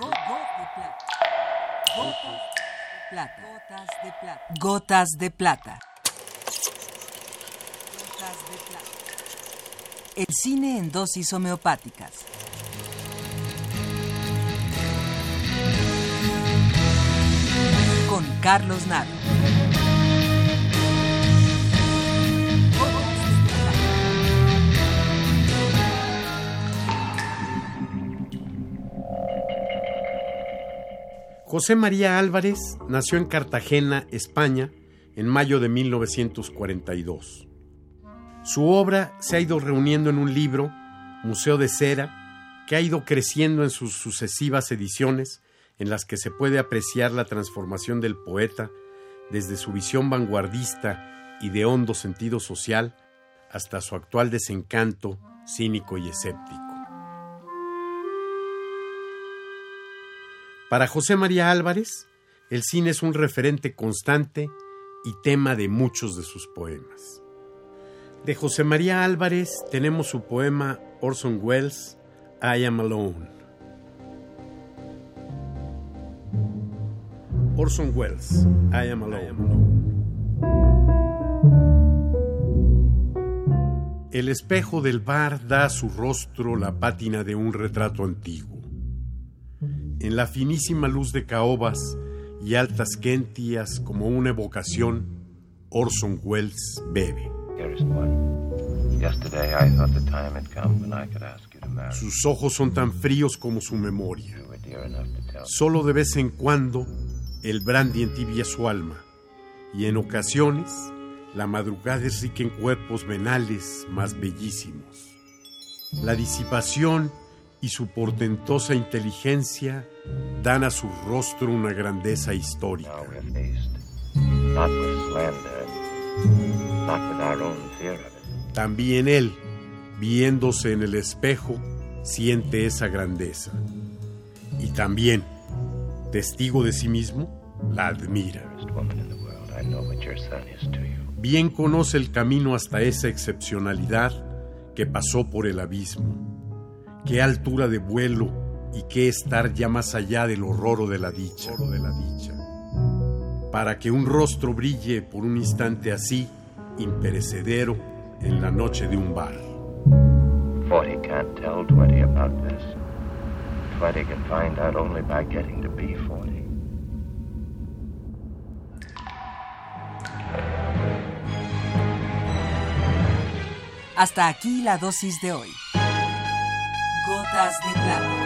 Gotas de plata. Gotas de plata. Gotas de plata. El cine en dosis homeopáticas. Con Carlos Naro. José María Álvarez nació en Cartagena, España, en mayo de 1942. Su obra se ha ido reuniendo en un libro, Museo de Cera, que ha ido creciendo en sus sucesivas ediciones, en las que se puede apreciar la transformación del poeta desde su visión vanguardista y de hondo sentido social hasta su actual desencanto cínico y escéptico. Para José María Álvarez, el cine es un referente constante y tema de muchos de sus poemas. De José María Álvarez tenemos su poema Orson Welles, I Am Alone. Orson Welles, I Am Alone. El espejo del bar da a su rostro la pátina de un retrato antiguo en la finísima luz de caobas y altas quentias como una evocación, Orson Welles bebe. Sus ojos son tan fríos como su memoria. Solo de vez en cuando el brandy entibia su alma y en ocasiones la madrugada es rica en cuerpos venales más bellísimos. La disipación y su portentosa inteligencia dan a su rostro una grandeza histórica. También él, viéndose en el espejo, siente esa grandeza. Y también, testigo de sí mismo, la admira. Bien conoce el camino hasta esa excepcionalidad que pasó por el abismo qué altura de vuelo y qué estar ya más allá del horror o de la dicha. de la dicha. Para que un rostro brille por un instante así, imperecedero, en la noche de un bar. 40 can't tell 20 about this. 20 can find out only by getting to be 40. Hasta aquí la dosis de hoy. Gotas de Plata.